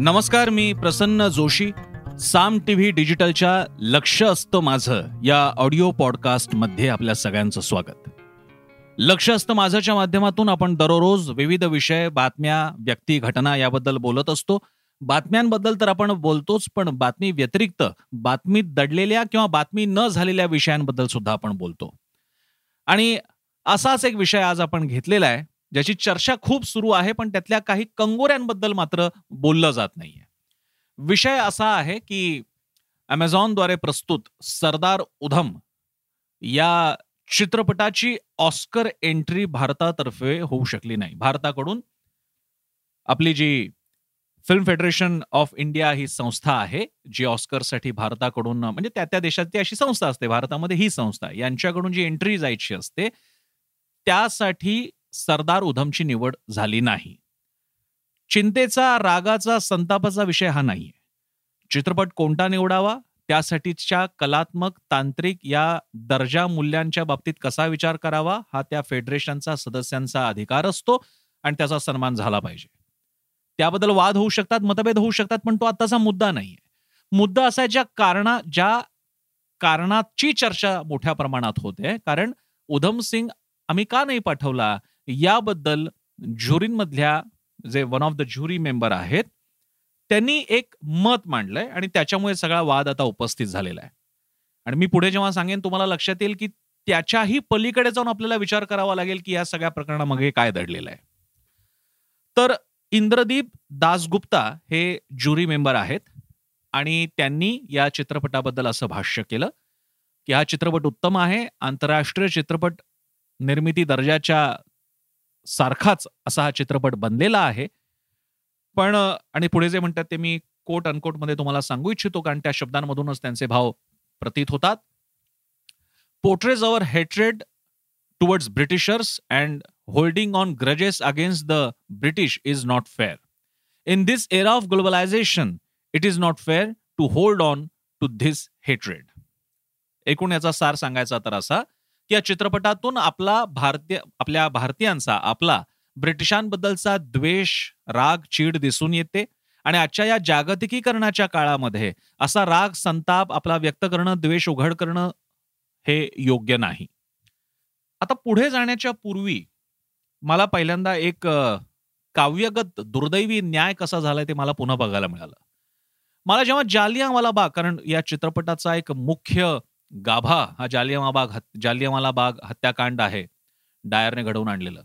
नमस्कार मी प्रसन्न जोशी. साम टीव्ही डिजिटलच्या लक्ष असतं माझं या ऑडिओ पॉडकास्टमध्ये आपल्या सगळ्यांचं स्वागत. लक्ष असतं माझ्याच्या माध्यमातून आपण दररोज विविध विषय बातम्या व्यक्ती घटना याबद्दल बोलत असतो. बातम्यांबद्दल तर आपण बोलतोच पण बातमी व्यतिरिक्त बातमीत दडलेल्या किंवा बातमी न झालेल्या विषयांबद्दल सुद्धा आपण बोलतो. आणि असाच एक विषय आज आपण घेतलेला आहे. ज्याची चर्चा खूप सुरू आहे पण त्यातल्या काही कंगोऱ्यांबद्दल मात्र बोललं जात नाहीये. विषय असा आहे की अमेझॉनद्वारे प्रस्तुत सरदार उधम या चित्रपटाची ऑस्कर एंट्री भारतातर्फे होऊ शकली नाही. भारताकडून आपली जी फिल्म फेडरेशन ऑफ इंडिया ही संस्था आहे जी ऑस्करसाठी भारताकडून म्हणजे त्या त्या देशात अशी संस्था असते भारतामध्ये ही संस्था यांच्याकडून जी एंट्री जायची असते त्यासाठी सरदार उधमची निवड झाली नाही. चिंतेचा रागाचा संतापाचा विषय हा नाहीये. चित्रपट कोणता निवडावा? त्यासाठीच्या कलात्मक तांत्रिक या दर्जा मूल्यांच्या बाबतीत कसा विचार करावा? हा त्या फेडरेशनचा सदस्यांचा अधिकार असतो आणि त्याचा सन्मान झाला पाहिजे. त्याबद्दल वाद होऊ शकतात मतभेद होऊ शकतात पण तो आताचा मुद्दा नाहीये. मुद्दा असा आहे ज्या कारणा ज्या कारणाची चर्चा मोठ्या प्रमाणात होते. कारण उधम सिंग आम्ही का नाही पाठवला? याबद्दल ज्युरींमधल्या जे one of the jury member आहेत त्यांनी एक मत मांडलंय आणि त्याच्यामुळे सगळा वाद आता उपस्थित झालेला आहे. आणि मी पुढे जेव्हा सांगेन तुम्हाला लक्षात येईल की त्याच्याही पलीकडे जाऊन आपल्याला विचार करावा लागेल की या सगळ्या प्रकरणामागे काय दडलेलं आहे. तर इंद्रदीप दासगुप्ता हे ज्युरी मेंबर आहेत आणि त्यांनी या चित्रपटाबद्दल असं भाष्य केलं की हा चित्रपट उत्तम आहे. आंतरराष्ट्रीय चित्रपट निर्मिती दर्जाच्या सारखाच असा हा चित्रपट बनलेला आहे. पण आणि पुढे जे म्हणतात ते मी कोट अनकोटमध्ये तुम्हाला सांगू इच्छितो कारण त्या शब्दांमधूनच त्यांचे भाव प्रतीत होतात. Portrays our hatred towards Britishers and holding on grudges against the British is not fair in this era of globalisation it is not fair to hold on to this hatred एकूण याचा सार सांगायचा तर असा की या चित्रपटातून आपला भारतीय आपल्या भारतीयांचा आपला ब्रिटिशांबद्दलचा द्वेष राग चीड दिसून येते. आणि आजच्या या जागतिकीकरणाच्या काळामध्ये असा राग संताप आपला व्यक्त करणं द्वेष उघड करणं हे योग्य नाही. आता पुढे जाण्याच्या पूर्वी मला पहिल्यांदा एक काव्यगत दुर्दैवी न्याय कसा झालाय ते मला पुन्हा बघायला मिळालं. मला जेव्हा जालियावाला बाग कारण या चित्रपटाचा एक मुख्य गाभा हा जालियामा बाग जालियावाला बाग हत्याकांड आहे. डायरने घडवून आणलेलं.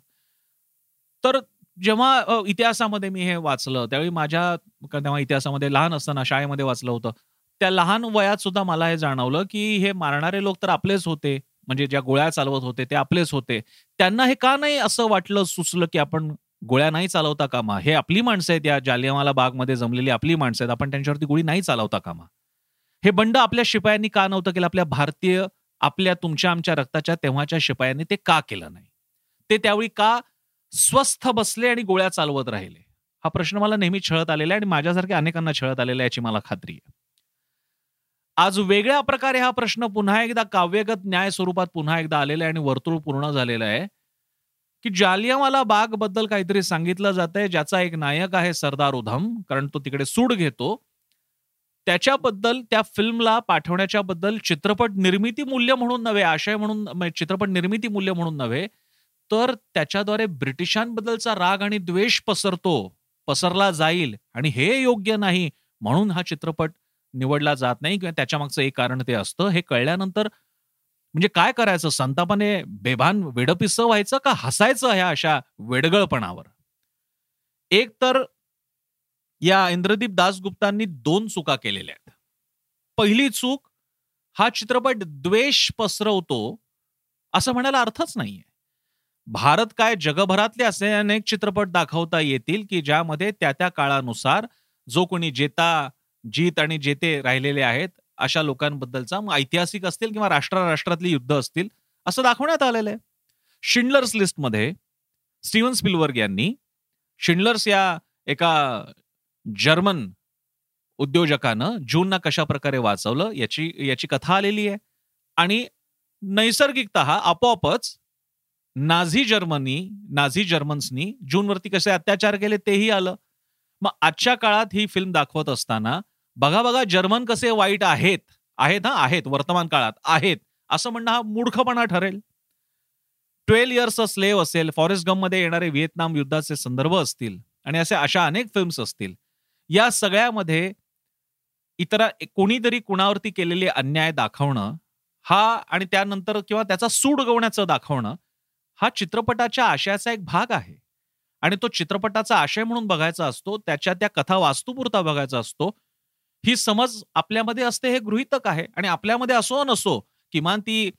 तर जेव्हा इतिहासामध्ये मी हे वाचलं त्यावेळी माझ्या तेव्हा इतिहासामध्ये लहान असताना शाळेमध्ये वाचलं होतं. त्या लहान वयात सुद्धा मला हे जाणवलं की हे मारणारे लोक तर आपलेच होते. म्हणजे ज्या गोळ्या चालवत होते ते आपलेच होते. त्यांना हे का नाही असं वाटलं सुचलं की आपण गोळ्या नाही चालवता कामा? हे आपली माणसं आहेत या जालियावाला बागमध्ये जमलेली आपली माणसं आहेत. आपण त्यांच्यावरती गोळी नाही चालवता कामा? हे बंड आपल्या शिपायांनी का नव्हतं केलं? आपल्या भारतीय आपल्या तुमच्या आमच्या रक्ताच्या तेव्हाच्या शिपायांनी ते का केलं नाही? ते त्यावेळी का स्वस्थ बसले आणि गोळ्या चालवत राहिले? हा प्रश्न मला नेहमी छळत आलेला आहे आणि माझ्यासारख्या अनेकांना छळत आलेला याची मला खात्री आहे. आज वेगळ्या प्रकारे हा प्रश्न पुन्हा एकदा काव्यगत न्याय स्वरूपात पुन्हा एकदा आलेला आहे आणि वर्तुळ पूर्ण झालेला आहे की जालियावाला बागबद्दल काहीतरी सांगितलं जात आहे ज्याचा एक नायक आहे सरदार उधम कारण तो तिकडे सूड घेतो. त्याच्याबद्दल त्या फिल्मला पाठवण्याच्या बद्दल चित्रपट निर्मिती मूल्य म्हणून नव्हे आशय म्हणून म्हणजे चित्रपट निर्मिती मूल्य म्हणून नव्हे तर त्याच्याद्वारे ब्रिटिशांबद्दलचा राग आणि द्वेष पसरतो पसरला जाईल आणि हे योग्य नाही म्हणून हा चित्रपट निवडला जात नाही. किंवा त्याच्या मागचं एक कारण ते असतं. हे कळल्यानंतर म्हणजे काय करायचं? संतापाने बेभान वेडपिस व्हायचं का हसायचं ह्या अशा वेडगळपणावर? एक तर या इंद्रदीप दासगुप्तांनी दोन चुका केलेल्या आहेत. पहिली चूक हा चित्रपट द्वेष पसरवतो असं म्हणायला अर्थच नाहीये. भारत काय जगभरातले असे अनेक चित्रपट दाखवता येतील की ज्यामध्ये त्या त्या काळानुसार जो कोणी जेता जीत आणि जेते राहिलेले आहेत अशा लोकांबद्दलचा ऐतिहासिक असतील किंवा राष्ट्र राष्ट्रातली युद्ध असतील असं दाखवण्यात आलेलं आहे. शिंडलर्स लिस्टमध्ये स्टीव्हन स्पिलवर्ग यांनी शिंडलर्स या एका जर्मन उद्योजकानं जूनना कशा प्रकारे वाचवलं याची याची कथा आलेली आहे. आणि नैसर्गिकत आपोआपच नाझी जर्मनी नाझी जर्मन्सनी जूनवरती कसे अत्याचार केले तेही आलं. मग आजच्या काळात ही फिल्म दाखवत असताना बघा बघा जर्मन कसे वाईट आहेत. आहेत ना आहेत वर्तमान काळात आहेत असं म्हणणं हा मूर्खपणा ठरेल. ट्वेल्व इयर्स अ स्लेव असेल फॉरेस्ट गममध्ये येणारे व्हिएतनाम युद्धाचे संदर्भ असतील आणि असे अशा अनेक फिल्म्स असतील. या सगळ्यामध्ये इतर कोणीतरी कुणावरती केलेले अन्याय दाखवणं हा आणि त्यानंतर किंवा त्याचा सूड गवण्याचं दाखवणं हा चित्रपटाच्या आशयाचा एक भाग आहे. आणि तो चित्रपटाचा आशय म्हणून बघायचा असतो त्याच्या त्या कथा वास्तुपुरता बघायचा असतो ही समज आपल्यामध्ये असते हे गृहितक आहे. आणि आपल्यामध्ये असो नसो किमान ती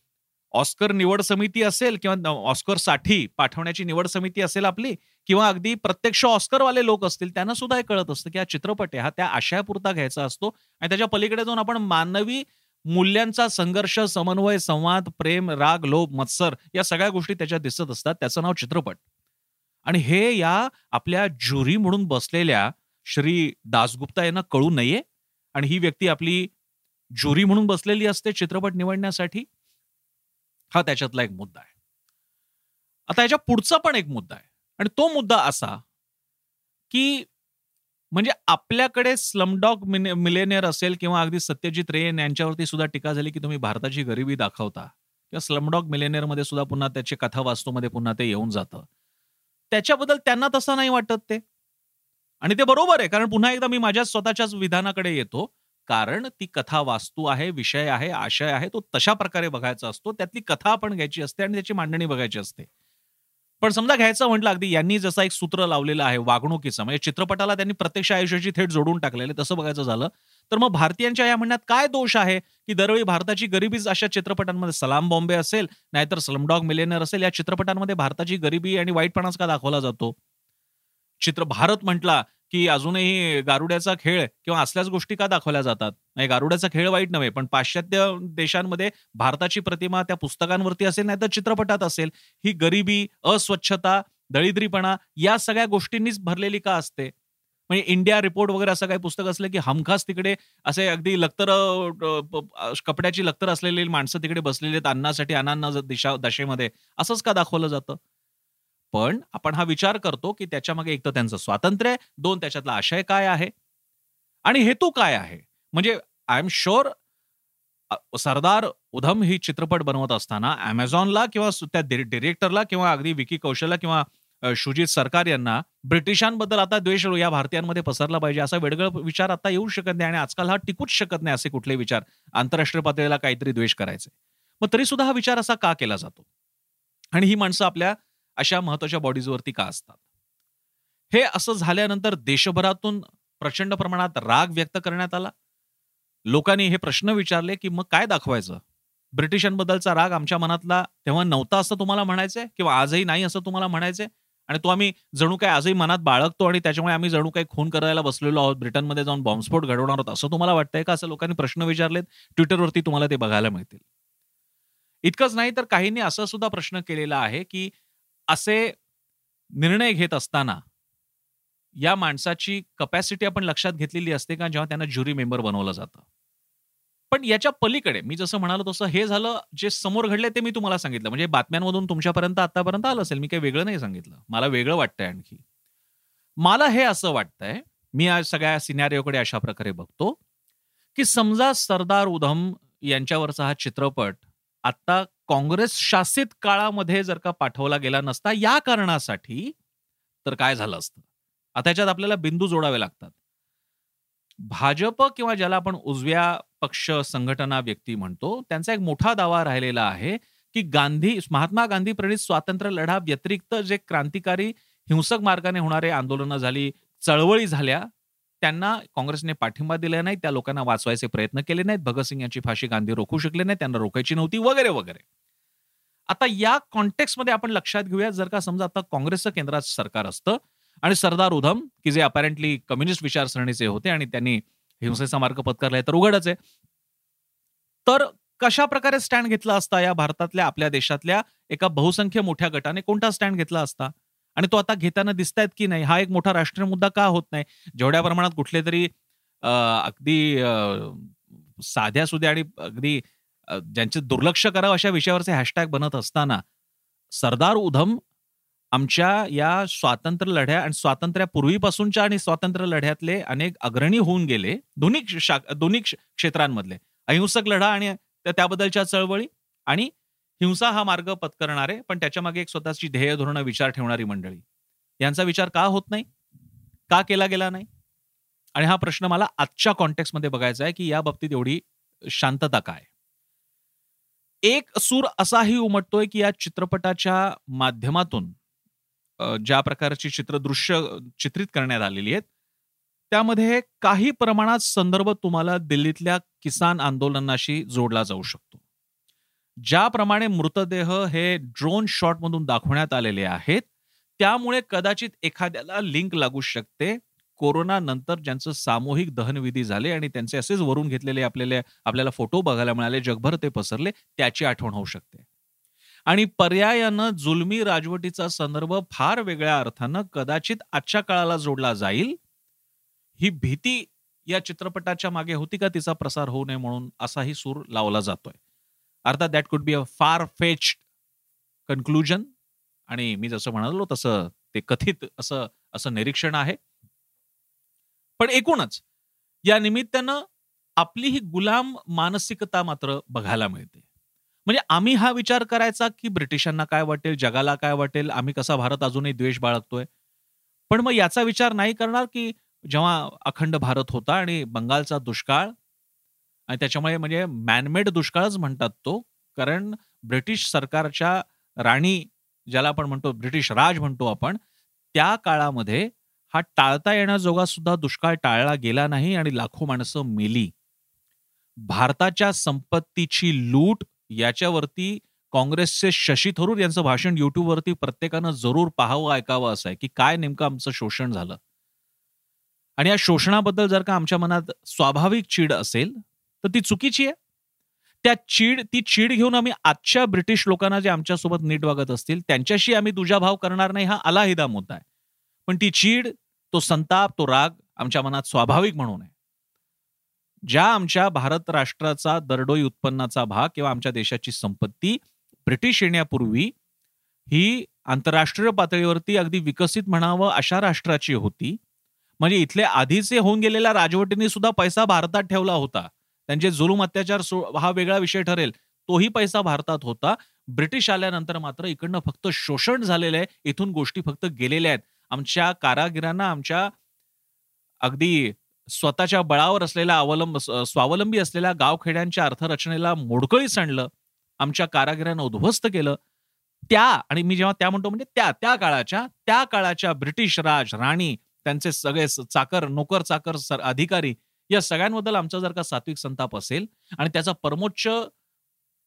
ऑस्कर निवड समिती असेल किंवा ऑस्करसाठी पाठवण्याची निवड समिती असेल आपली किंवा अगदी प्रत्यक्ष ऑस्करवाले लोक असतील त्यांना सुद्धा हे कळत असतं की हा चित्रपट आहे हा त्या आशयापुरता घ्यायचा असतो. आणि त्याच्या पलीकडे जाऊन आपण मानवी मूल्यांचा संघर्ष समन्वय संवाद प्रेम राग लोभ मत्सर या सगळ्या गोष्टी त्याच्यात दिसत असतात. त्याचं नाव चित्रपट. आणि हे या आपल्या ज्युरी म्हणून बसलेल्या श्री दासगुप्ता यांना कळू नये. आणि ही व्यक्ती आपली ज्युरी म्हणून बसलेली असते चित्रपट निवडण्यासाठी. हा त्याच्यातला एक मुद्दा आहे. आता याच्या पुढचा पण एक मुद्दा आहे. आणि तो मुद्दा असा की म्हणजे आपल्याकडे स्लमडॉग मिलेनियर असेल किंवा अगदी सत्यजित रे यांच्यावरती सुद्धा टीका झाली की तुम्ही भारताची गरिबी दाखवता. किंवा स्लमडॉग मिलेनियरमध्ये सुद्धा पुन्हा त्याची कथा वास्तूमध्ये पुन्हा ते येऊन जातं. त्याच्याबद्दल त्यांना तसं नाही वाटत ते. आणि ते बरोबर आहे कारण पुन्हा एकदा मी माझ्या स्वतःच्याच विधानाकडे येतो. कारण ती कथा वास्तू आहे विषय आहे आशय आहे तो तशा प्रकारे बघायचा असतो. त्यातली कथा आपण घ्यायची असते आणि त्याची मांडणी बघायची असते. पण समजा घ्यायचं म्हटलं अगदी यांनी जसा एक सूत्र लावलेलं आहे वागणुकीचं. म्हणजे चित्रपटाला त्यांनी प्रत्यक्ष आयुष्याची थेट जोडून टाकलेले तसं बघायचं झालं तर मग भारतीयांच्या या म्हणण्यात काय दोष आहे की दरवेळी भारताची गरिबीच अशा चित्रपटांमध्ये सलाम बॉम्बे असेल नाहीतर स्लमडॉग मिलेनर असेल या चित्रपटांमध्ये भारताची गरिबी आणि वाईटपणाच का दाखवला जातो? चित्र भारत म्हटला की अजूनही गारुड्याचा खेळ किंवा असल्याच गोष्टी का दाखवल्या जातात? नाही गारुड्याचा खेळ वाईट नव्हे पण पाश्चात्य देशांमध्ये भारताची प्रतिमा त्या पुस्तकांवरती असेल नाही तर चित्रपटात असेल ही गरिबी अस्वच्छता दळिद्रीपणा या सगळ्या गोष्टींनीच भरलेली का असते? म्हणजे इंडिया रिपोर्ट वगैरे असं काही पुस्तक असलं की हमखास तिकडे असे अगदी लक्तर कपड्याची लक्तर असलेली माणसं तिकडे बसलेली आहेत अन्नासाठी अनान्न दिशा दशेमध्ये. असंच का दाखवलं जातं? पण आपण हा विचार करतो की त्याच्यामागे एक तर त्यांचं स्वातंत्र्य आहे दोन त्याच्यातला आशय काय आहे? आणि हेतू काय आहे? म्हणजे I am sure Sardar Udham ही चित्रपट बनवत असताना अमेझॉनला किंवा त्या डिरेक्टरला किंवा अगदी विकी कौशलला किंवा शुजित सरकार यांना ब्रिटिशांबद्दल आता द्वेष या भारतीयांमध्ये पसरला पाहिजे असा वेगळं विचार आता येऊ शकत नाही आणि आजकाल हा टिकूच शकत नाही असे कुठले विचार आंतरराष्ट्रीय पातळीला काहीतरी द्वेष करायचे. मग तरी सुद्धा हा विचार असा का केला जातो? आणि ही माणसं आपल्या अशा महत्त्वाच्या बॉडीजवरती का असतात? हे असं झाल्यानंतर देशभरातून प्रचंड प्रमाणात राग व्यक्त करण्यात आला. लोकांनी हे प्रश्न विचारले की मग काय दाखवायचं? ब्रिटिशांबद्दलचा राग आमच्या मनातला तेव्हा नव्हता असं तुम्हाला म्हणायचंय? किंवा आजही नाही असं तुम्हाला म्हणायचंय? आणि तो आम्ही जणू काय आजही मनात बाळगतो आणि त्याच्यामुळे आम्ही जणू काही खून करायला बसलेलो आहोत? ब्रिटनमध्ये जाऊन बॉम्बस्फोट घडवणार आहोत? असं तुम्हाला वाटतंय का? असं लोकांनी प्रश्न विचारलेत. ट्विटरवरती तुम्हाला ते बघायला मिळतील. इतकंच नाही तर काहींनी असं सुद्धा प्रश्न केलेला आहे की असे निर्णय घेत असताना या माणसाची कपॅसिटी आपण लक्षात घेतलेली असते का जेव्हा त्यांना ज्युरी मेंबर बनवलं जातं? पण याच्या पलीकडे मी जसं म्हणालो तसं हे झालं जे समोर घडले ते मी तुम्हाला सांगितलं. म्हणजे बातम्यांमधून तुमच्यापर्यंत आतापर्यंत आलं असेल मी काही वेगळं नाही सांगितलं. मला वेगळं वाटतंय आणखी. मला हे असं वाटतंय मी आज सगळ्या सिनॅरिओकडे अशा प्रकारे बघतो की समजा सरदार उधम यांच्यावरचा हा चित्रपट आता काँग्रेस शासित काळामध्ये जर का पाठवला गेला नसता या कारणासाठी तर काय झालं असतं? आता याच्यात आपल्याला बिंदू जोडावे लागतात. भाजप किंवा ज्याला आपण उजव्या पक्ष संघटना व्यक्ती म्हणतो त्यांचा एक मोठा दावा राहिलेला आहे की गांधी महात्मा गांधी प्रणित स्वातंत्र्य लढा व्यतिरिक्त जे क्रांतिकारी हिंसक मार्गाने होणारे आंदोलनं झाली चळवळी झाल्या त्यांना काँग्रेसने पाठिंबा दिला नाही त्या लोकांना वाचवायचे प्रयत्न केले नाहीत. भगतसिंग यांची फाशी गांधी रोखू शकले नाही त्यांना रोखायची नव्हती वगैरे वगैरे. आता या कॉन्टेक्समध्ये आपण लक्षात घेऊया जर का समजा आता काँग्रेसचं केंद्रात सरकार असतं आणि सरदार उधम की जे अपॅरेंटली कम्युनिस्ट विचारसरणीचे होते आणि त्यांनी हिंसेचा मार्ग पत्करलाय तर उघडच आहे. तर कशा प्रकारे स्टँड घेतला असता या भारतातल्या आपल्या देशातल्या एका बहुसंख्य मोठ्या गटाने कोणता स्टँड घेतला असता? आणि तो आता घेताना दिसत आहेत की नाही? हा एक मोठा राष्ट्रीय मुद्दा का होत नाही? जेवढ्या प्रमाणात कुठले तरी अगदी साध्या सुध्या आणि अगदी ज्यांचे दुर्लक्ष करावं अशा विषयावरचे हॅशटॅग बनत असताना सरदार उधम आमच्या या स्वातंत्र्य लढ्या आणि स्वातंत्र्यापूर्वीपासूनच्या आणि स्वातंत्र्य लढ्यातले अनेक अग्रणी होऊन गेले दोन्ही शा दोन्ही क्षेत्रांमधले. अहिंसक लढा आणि त्याबद्दलच्या चळवळी आणि हिंसा हा मार्ग पत्करणारे पण त्याच्यामागे एक स्वतःची ध्येय धोरण विचार ठेवणारी मंडळी. यांचा विचार का होत नाही? का केला गेला नाही? आणि हा प्रश्न मला आजच्या कॉन्टेक्स्टमध्ये बघायचा आहे की या बाबतीत एवढी शांतता काय? एक सूर असाही उमटतोय की या चित्रपटाच्या माध्यमातून ज्या प्रकारची चित्रदृश्य चित्रित करण्यात आलेली आहेत त्यामध्ये काही प्रमाणात संदर्भ तुम्हाला दिल्लीतल्या किसान आंदोलनाशी जोडला जाऊ शकतो. ज्याप्रमाणे मृतदेह हे ड्रोन शॉट मधून दाखवण्यात आलेले आहेत त्यामुळे कदाचित एखाद्याला लिंक लागू शकते. कोरोना नंतर ज्यांचं सामूहिक दहनविधी झाले आणि त्यांचे असेच वरून घेतलेले आपल्याला आपल्याला फोटो बघायला मिळाले जगभर ते पसरले त्याची आठवण होऊ शकते. आणि पर्यायानं जुलमी राजवटीचा संदर्भ फार वेगळ्या अर्थानं कदाचित आजच्या काळाला जोडला जाईल. ही भीती या चित्रपटाच्या मागे होती का तिचा प्रसार होऊ नये म्हणून असाही सूर लावला जातोय. अर्थात that could be a far fetched conclusion आणि मी जसं म्हणालो तसं ते कथित असं असं निरीक्षण आहे. पण एकूणच या निमित्तानं आपली ही गुलाम मानसिकता मात्र बघायला मिळते. म्हणजे आम्ही हा विचार करायचा की ब्रिटिशांना काय वाटेल जगाला काय वाटेल आम्ही कसा भारत अजूनही द्वेष बाळगतोय? पण मग याचा विचार नाही करणार की जेव्हा अखंड भारत होता आणि बंगालचा दुष्काळ आणि त्याच्यामुळे म्हणजे मॅनमेड दुष्काळच म्हणतात तो कारण ब्रिटिश सरकारच्या राणी ज्याला आपण म्हणतो ब्रिटिश राज म्हणतो आपण त्या काळामध्ये हा टाळता येण्याजोगा सुद्धा दुष्काळ टाळला गेला नाही आणि लाखो माणसं मेली. भारताच्या संपत्तीची लूट याच्यावरती काँग्रेसचे शशी थरूर यांचं भाषण युट्यूबवरती प्रत्येकानं जरूर पाहावं ऐकावं असं आहे की काय नेमकं आमचं शोषण झालं. आणि या शोषणाबद्दल जर का आमच्या मनात स्वाभाविक चीड असेल तर ती चुकीची आहे. त्या चीड ती चीड घेऊन आम्ही आजच्या ब्रिटिश लोकांना जे आमच्यासोबत नीट वागत असतील त्यांच्याशी आम्ही भाव करणार नाही हा अलाहिदा मुद्दा आहे. पण ती चीड तो संताप तो राग आमच्या मनात स्वाभाविक म्हणून आहे. ज्या आमच्या भारत राष्ट्राचा दरडोई उत्पन्नाचा भाग किंवा आमच्या देशाची संपत्ती ब्रिटिश येण्यापूर्वी ही आंतरराष्ट्रीय पातळीवरती अगदी विकसित म्हणावं अशा राष्ट्राची होती. म्हणजे इथले आधीचे होऊन गेलेल्या राजवटींनी सुद्धा पैसा भारतात ठेवला होता. त्यांचे जुलूम अत्याचार हा वेगळा विषय ठरेल. तोही पैसा भारतात होता. ब्रिटिश आल्यानंतर मात्र इकडनं फक्त शोषण झालेलं आहे. इथून गोष्टी फक्त गेलेल्या आहेत. आमच्या कारागिरांना आमच्या अगदी स्वतःच्या बळावर असलेल्या अवलंब स्वावलंबी असलेल्या गावखेड्यांच्या अर्थरचनेला मोडकळी आणलं. आमच्या कारागिरांना उद्ध्वस्त केलं. त्या आणि मी जेव्हा त्या म्हणतो म्हणजे त्या त्या काळाच्या त्या काळाच्या ब्रिटिश राज राणी त्यांचे सगळे चाकर नोकर चाकर अधिकारी या सगळ्यांबद्दल आमचा जर का सात्विक संताप असेल आणि त्याचा परमोच्च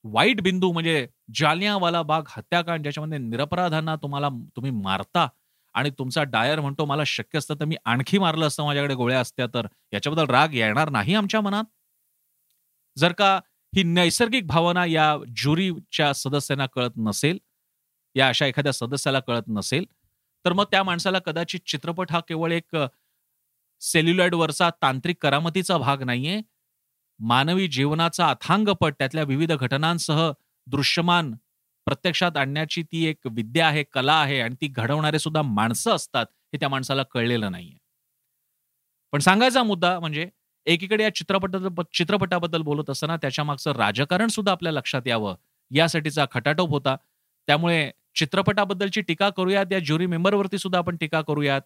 वाईट बिंदू म्हणजे जालियावाला बाग हत्याकांड ज्याच्यामध्ये निरपराधांना तुम्हाला तुम्ही मारता आणि तुमचा डायर म्हणतो मला शक्य असतं तर मी आणखी मारलं असतं माझ्याकडे गोळ्या असत्या तर याच्याबद्दल राग येणार नाही आमच्या मनात? जर का ही नैसर्गिक भावना या ज्युरीच्या सदस्यांना कळत नसेल या अशा एखाद्या सदस्याला कळत नसेल तर मग त्या माणसाला कदाचित चित्रपट हा केवळ एक वरचा तांत्रिक करामतीचा भाग नाहीये. मानवी जीवनाचा अथांगपट त्यातल्या विविध घटनांसह दृश्यमान प्रत्यक्षात आणण्याची ती एक विद्या आहे कला आहे आणि ती घडवणारे सुद्धा माणसं असतात हे त्या माणसाला कळलेलं नाहीये. पण सांगायचा मुद्दा म्हणजे एकीकडे या चित्रपटा चित्रपटाबद्दल बोलत असताना त्याच्या मागचं राजकारण सुद्धा आपल्या लक्षात यावं यासाठीचा खटाटोप होता. त्यामुळे चित्रपटाबद्दलची टीका करूयात या ज्युरी मेंबरवरती सुद्धा आपण टीका करूयात.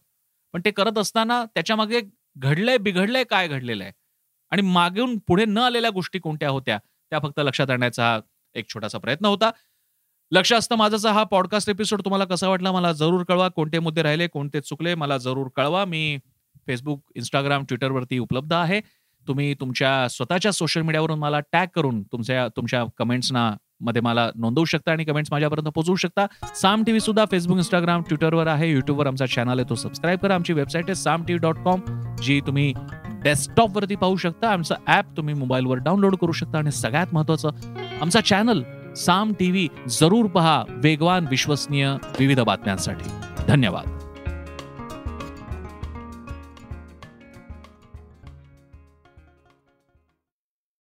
पण ते करत असताना त्याच्यामागे घडलंय बिघडलंय काय घडलेलं आहे आणि मागून पुढे न आलेल्या गोष्टी कोणत्या होत्या? त्या फक्त लक्षात आणण्याचा एक छोटासा प्रयत्न होता. लक्ष असतं माझा हा पॉडकास्ट एपिसोड तुम्हाला कसा वाटला मला जरूर कळवा. कोणते मुद्दे राहिले कोणते चुकले मला जरूर कळवा. मी फेसबुक इंस्टाग्राम ट्विटरवरती उपलब्ध आहे. तुम्ही तुमच्या स्वतःच्या सोशल मीडियावरून मला टॅग करून तुमच्या तुमच्या कमेंट्सना मध्ये मला नोंदवू शकता आणि कमेंट्स माझ्यापर्यंत पोहोचवू शकता. साम टीव्ही सुद्धा फेसबुक इंस्टाग्राम ट्विटरवर आहे. युट्यूबवर आमचा चॅनल आहे. तो सबस्क्राईब करा. आमची वेबसाईट आहे साम टीव्ही डॉट कॉम जी तुम्ही डेस्कटॉपवरती पाहू शकता. आमचं ॲप तुम्ही मोबाईलवर डाउनलोड करू शकता. आणि सगळ्यात महत्वाचं आमचा चॅनल साम टीव्ही जरूर पहा. वेगवान विश्वसनीय विविध बातम्यांसाठी. धन्यवाद.